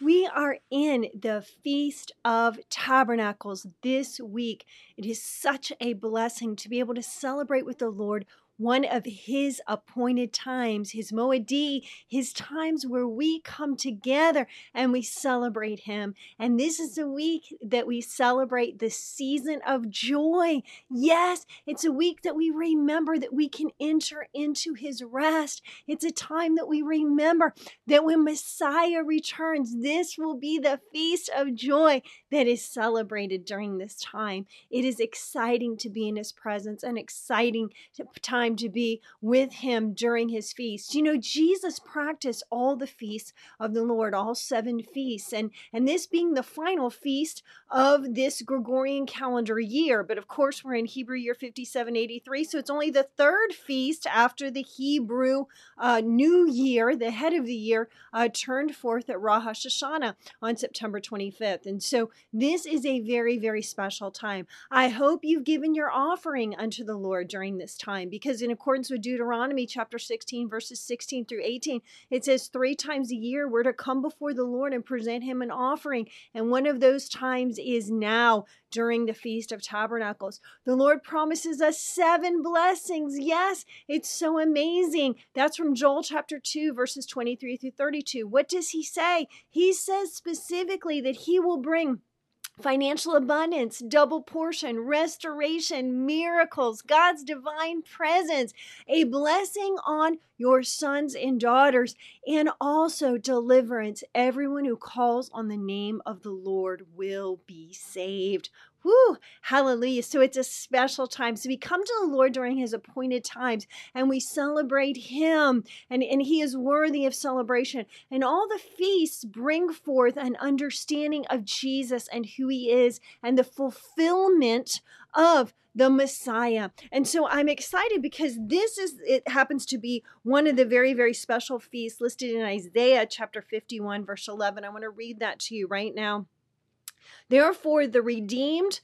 We are in the Feast of Tabernacles this week. It is such a blessing to be able to celebrate with the Lord one of his appointed times, his Moedim, his times where we come together and we celebrate him. And this is a week that we celebrate the season of joy. Yes, it's a week that we remember that we can enter into his rest. It's a time that we remember that when Messiah returns, this will be the feast of joy that is celebrated during this time. It is exciting to be in his presence, an exciting time time to be with him during his feast. You know, Jesus practiced all the feasts of the Lord, all seven feasts, and, and this being the final feast of this Gregorian calendar year. But of course, we're in Hebrew year 5783, so it's only the third feast after the Hebrew uh, New Year, the head of the year, uh, turned forth at Rosh Hashanah on September 25th. And so this is a very, very special time. I hope you've given your offering unto the Lord during this time because in accordance with Deuteronomy chapter 16, verses 16 through 18, it says three times a year we're to come before the Lord and present him an offering. And one of those times is now during the Feast of Tabernacles. The Lord promises us seven blessings. Yes, it's so amazing. That's from Joel chapter 2, verses 23 through 32. What does he say? He says specifically that he will bring financial abundance, double portion, restoration, miracles, God's divine presence, a blessing on your sons and daughters, and also deliverance. Everyone who calls on the name of the Lord will be saved. Woo, hallelujah. So it's a special time. So we come to the Lord during his appointed times and we celebrate him, and, and he is worthy of celebration. And all the feasts bring forth an understanding of Jesus and who he is and the fulfillment of the Messiah. And so I'm excited because this is, it happens to be one of the very, very special feasts listed in Isaiah chapter 51, verse 11. I want to read that to you right now. Therefore, the redeemed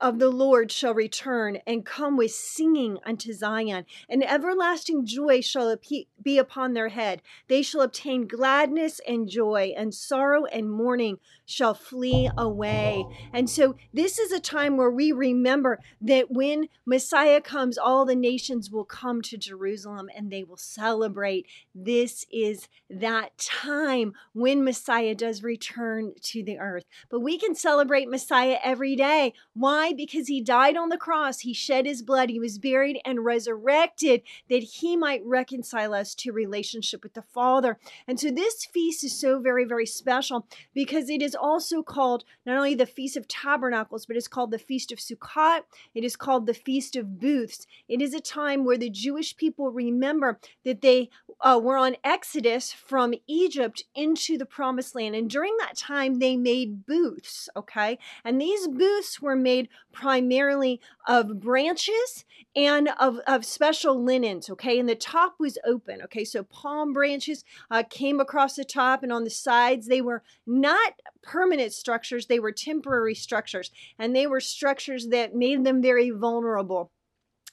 of the Lord shall return and come with singing unto Zion, and everlasting joy shall be upon their head. They shall obtain gladness and joy, and sorrow and mourning shall flee away. And so, this is a time where we remember that when Messiah comes, all the nations will come to Jerusalem and they will celebrate. This is that time when Messiah does return to the earth. But we can celebrate Messiah every day. Why? Because he died on the cross, he shed his blood, he was buried and resurrected that he might reconcile us to relationship with the Father. And so this feast is so very, very special because it is also called not only the Feast of Tabernacles, but it's called the Feast of Sukkot. It is called the Feast of Booths. It is a time where the Jewish people remember that they uh, were on Exodus from Egypt into the promised land. And during that time, they made booths, okay? And these booths were made primarily of branches and of, of special linens, okay? And the top was open, okay? So palm branches uh, came across the top, and on the sides, they were not permanent structures, they were temporary structures. And they were structures that made them very vulnerable.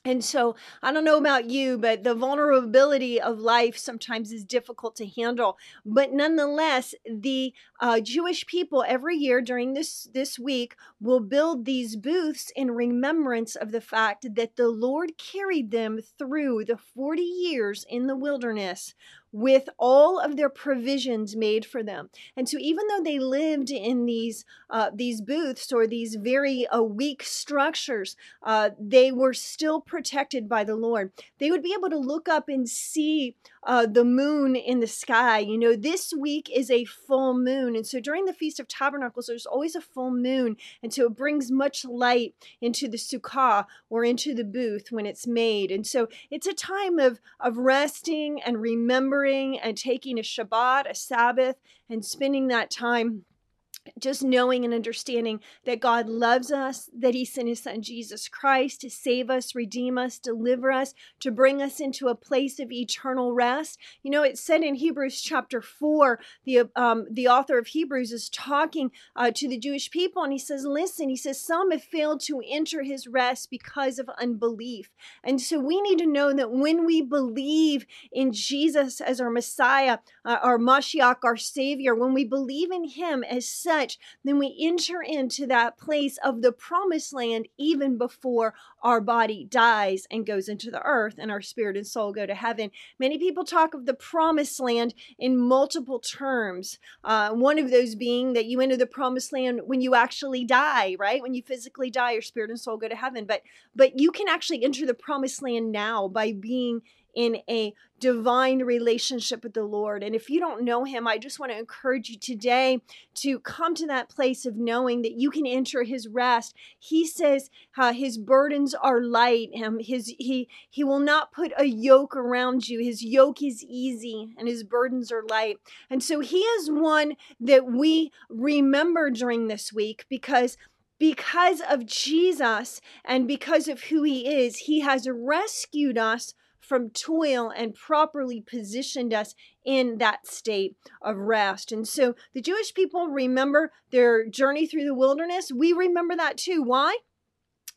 And so, I don't know about you, but the vulnerability of life sometimes is difficult to handle. But nonetheless, the uh, Jewish people every year during this this week will build these booths in remembrance of the fact that the Lord carried them through the 40 years in the wilderness with all of their provisions made for them. And so even though they lived in these uh, these booths or these very uh, weak structures, uh, they were still protected by the Lord. They would be able to look up and see uh, the moon in the sky. You know, this week is a full moon. And so during the Feast of Tabernacles, there's always a full moon. And so it brings much light into the sukkah or into the booth when it's made. And so it's a time of, of resting and remembering and taking a Shabbat, a Sabbath, and spending that time just knowing and understanding that God loves us, that He sent His Son Jesus Christ to save us, redeem us, deliver us, to bring us into a place of eternal rest. You know, it said in Hebrews chapter 4, the, um, the author of Hebrews is talking uh, to the Jewish people, and he says, Listen, he says, some have failed to enter His rest because of unbelief. And so we need to know that when we believe in Jesus as our Messiah, uh, our Mashiach, our Savior, when we believe in Him as such, then we enter into that place of the promised land even before our body dies and goes into the earth and our spirit and soul go to heaven. Many people talk of the promised land in multiple terms. Uh, one of those being that you enter the promised land when you actually die, right? When you physically die, your spirit and soul go to heaven. But but you can actually enter the promised land now by being in a divine relationship with the Lord. And if you don't know Him, I just want to encourage you today to come to that place of knowing that you can enter His rest. He says uh, His burdens are light. Um, his He He will not put a yoke around you. His yoke is easy, and His burdens are light. And so He is one that we remember during this week because because of Jesus and because of who he is, he has rescued us from toil and properly positioned us in that state of rest. And so the Jewish people remember their journey through the wilderness. We remember that too. Why?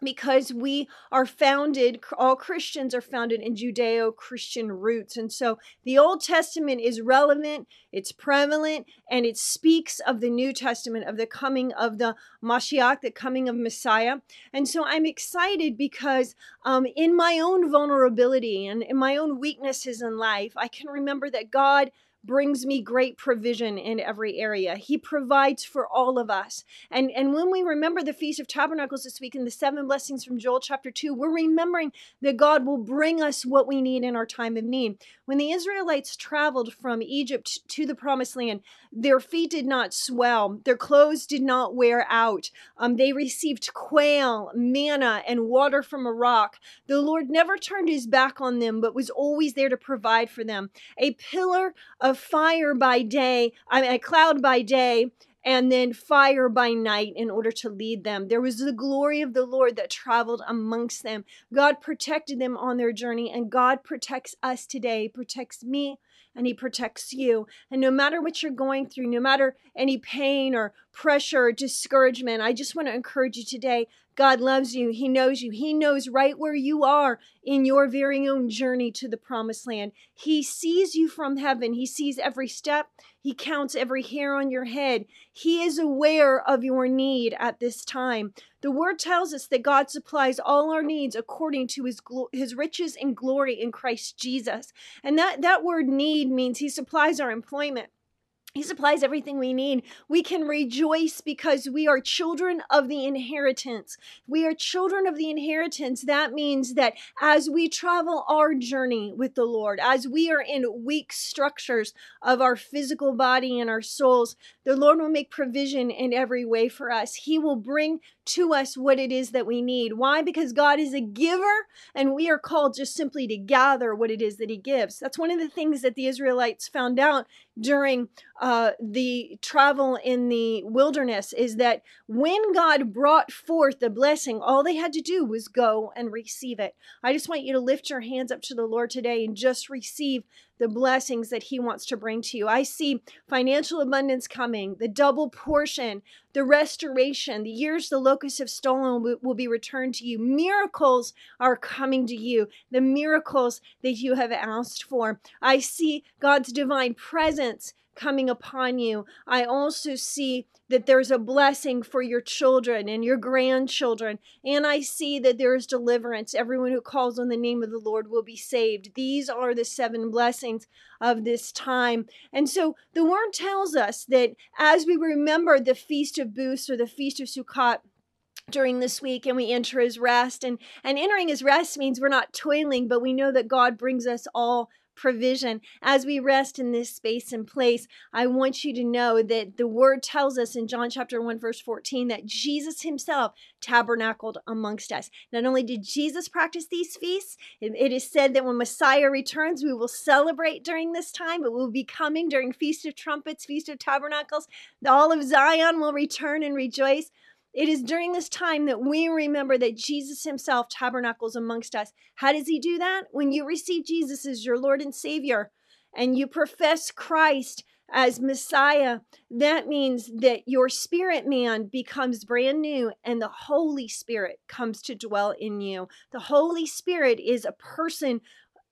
Because we are founded, all Christians are founded in Judeo Christian roots. And so the Old Testament is relevant, it's prevalent, and it speaks of the New Testament, of the coming of the Mashiach, the coming of Messiah. And so I'm excited because um, in my own vulnerability and in my own weaknesses in life, I can remember that God brings me great provision in every area. He provides for all of us. And, and when we remember the Feast of Tabernacles this week and the seven blessings from Joel chapter 2, we're remembering that God will bring us what we need in our time of need. When the Israelites traveled from Egypt to the promised land, their feet did not swell, their clothes did not wear out. Um, they received quail, manna, and water from a rock. The Lord never turned his back on them, but was always there to provide for them. A pillar of fire by day, I mean, a cloud by day, and then fire by night in order to lead them. There was the glory of the Lord that traveled amongst them. God protected them on their journey, and God protects us today, protects me, and He protects you. And no matter what you're going through, no matter any pain or pressure or discouragement, I just want to encourage you today God loves you. He knows you. He knows right where you are in your very own journey to the promised land. He sees you from heaven. He sees every step. He counts every hair on your head. He is aware of your need at this time. The word tells us that God supplies all our needs according to his his riches and glory in Christ Jesus. And that that word need means he supplies our employment. He supplies everything we need. We can rejoice because we are children of the inheritance. We are children of the inheritance. That means that as we travel our journey with the Lord, as we are in weak structures of our physical body and our souls, the Lord will make provision in every way for us. He will bring to us what it is that we need. Why? Because God is a giver and we are called just simply to gather what it is that He gives. That's one of the things that the Israelites found out during uh, the travel in the wilderness is that when God brought forth the blessing, all they had to do was go and receive it. I just want you to lift your hands up to the Lord today and just receive the blessings that He wants to bring to you. I see financial abundance coming, the double portion, the restoration, the years the locusts have stolen will, will be returned to you. Miracles are coming to you, the miracles that you have asked for. I see God's divine presence coming upon you. I also see that there's a blessing for your children and your grandchildren. And I see that there is deliverance. Everyone who calls on the name of the Lord will be saved. These are the seven blessings of this time. And so the word tells us that as we remember the Feast of Booths or the Feast of Sukkot, during this week and we enter his rest and and entering his rest means we're not toiling but we know that god brings us all provision. As we rest in this space and place, I want you to know that the word tells us in John chapter 1, verse 14, that Jesus himself tabernacled amongst us. Not only did Jesus practice these feasts, it is said that when Messiah returns, we will celebrate during this time, but we'll be coming during Feast of Trumpets, Feast of Tabernacles. All of Zion will return and rejoice. It is during this time that we remember that Jesus himself tabernacles amongst us. How does he do that? When you receive Jesus as your Lord and Savior and you profess Christ as Messiah, that means that your spirit man becomes brand new and the Holy Spirit comes to dwell in you. The Holy Spirit is a person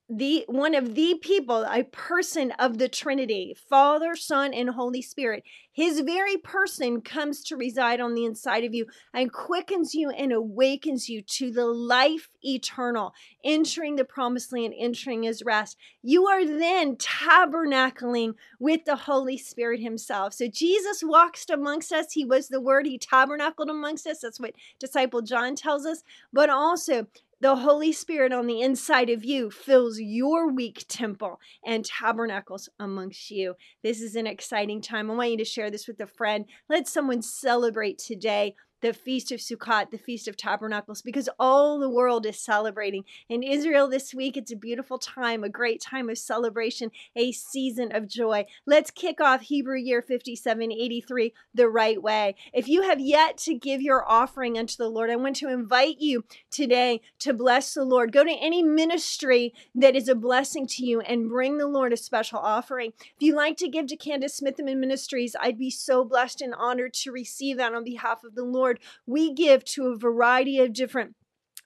the one of the people a person of the trinity father son and holy spirit. His very person comes to reside on the inside of you and quickens you and awakens you to the life eternal entering the promised land entering his rest. You are then tabernacling with the holy spirit himself. So jesus walks amongst us. He was the word. He tabernacled amongst us. That's what disciple john tells us. But also the Holy Spirit on the inside of you fills your weak temple and tabernacles amongst you. This is an exciting time. I want you to share this with a friend. Let someone celebrate today the Feast of Sukkot, the Feast of Tabernacles, because all the world is celebrating. In Israel this week, it's a beautiful time, a great time of celebration, a season of joy. Let's kick off Hebrew year 5783 the right way. If you have yet to give your offering unto the Lord, I want to invite you today to bless the Lord. Go to any ministry that is a blessing to you and bring the Lord a special offering. If you like to give to Candice Smithyman Ministries, I'd be so blessed and honored to receive that on behalf of the Lord. We give to a variety of different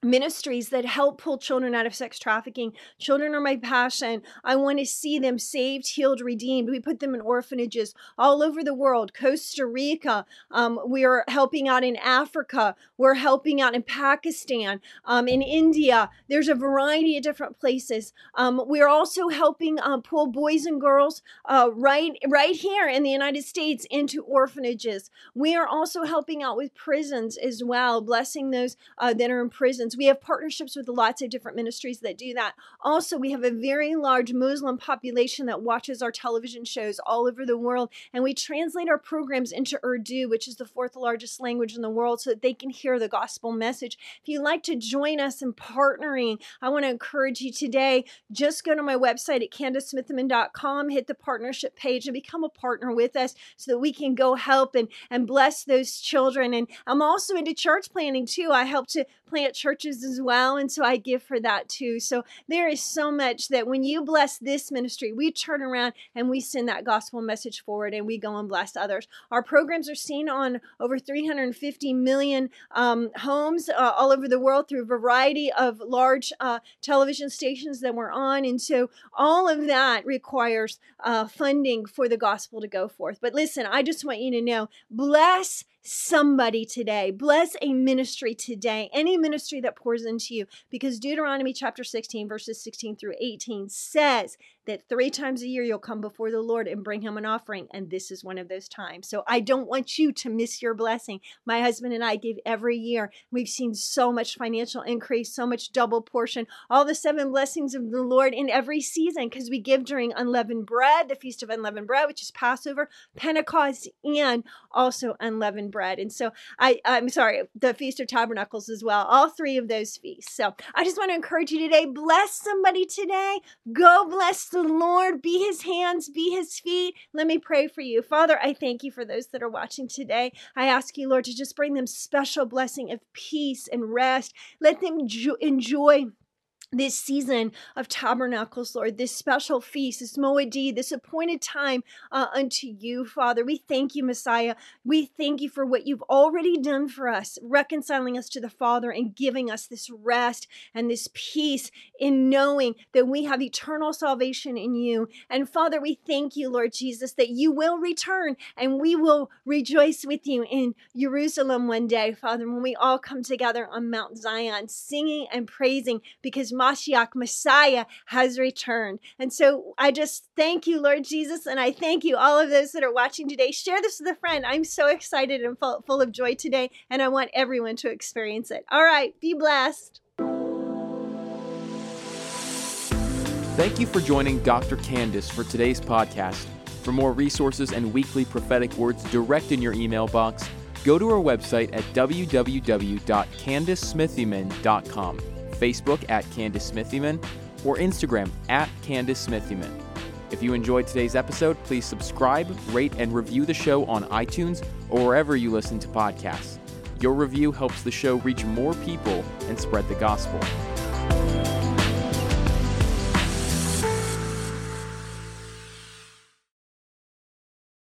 ministries that help pull children out of sex trafficking. Children are my passion. I want to see them saved, healed, redeemed. We put them in orphanages all over the world. Costa Rica, um, we are helping out in Africa. We're helping out in Pakistan, um, in India. There's a variety of different places. Um, we're also helping uh, pull boys and girls uh, right right here in the United States into orphanages. We are also helping out with prisons as well, blessing those uh, that are in prisons we have partnerships with lots of different ministries that do that. Also, we have a very large Muslim population that watches our television shows all over the world, and we translate our programs into Urdu, which is the fourth largest language in the world, so that they can hear the gospel message. If you'd like to join us in partnering, I want to encourage you today. Just go to my website at CandiceSmithyman.com, hit the partnership page, and become a partner with us so that we can go help and, and bless those children. And I'm also into church planning too. I help to plant churches as well. And so I give for that too. So there is so much that when you bless this ministry, we turn around and we send that gospel message forward and we go and bless others. Our programs are seen on over 350 million um, homes uh, all over the world through a variety of large uh, television stations that we're on. And so all of that requires uh, funding for the gospel to go forth. But listen, I just want you to know bless somebody today. Bless a ministry today, any ministry that pours into you, because Deuteronomy chapter 16, verses 16 through 18 says that three times a year you'll come before the Lord and bring him an offering. And this is one of those times. So I don't want you to miss your blessing. My husband and I give every year. We've seen so much financial increase, so much double portion, all the seven blessings of the Lord in every season because we give during unleavened bread, the Feast of Unleavened Bread, which is Passover, Pentecost, and also unleavened bread. And so I, I'm sorry, the Feast of Tabernacles as well, all three of those feasts. So I just want to encourage you today, bless somebody today. Go bless the Lord, be his hands, be his feet. Let me pray for you. Father, I thank you for those that are watching today. I ask you, Lord, to just bring them special blessing of peace and rest. Let them enjoy this season of tabernacles, Lord, this special feast, this Moed, this appointed time uh, unto you, Father. We thank you, Messiah. We thank you for what you've already done for us, reconciling us to the Father and giving us this rest and this peace in knowing that we have eternal salvation in you. And Father, we thank you, Lord Jesus, that you will return and we will rejoice with you in Jerusalem one day, Father, when we all come together on Mount Zion, singing and praising because Mashiach, Messiah, has returned. And so I just thank you, Lord Jesus, and I thank you, all of those that are watching today. Share this with a friend. I'm so excited and full, full of joy today, and I want everyone to experience it. All right, be blessed. Thank you for joining Dr. Candice for today's podcast. For more resources and weekly prophetic words direct in your email box, go to our website at www.candicesmithyman.com, Facebook at Candice Smithyman, or Instagram at Candice Smithyman. If you enjoyed today's episode, please subscribe, rate, and review the show on iTunes or wherever you listen to podcasts. Your review helps the show reach more people and spread the gospel.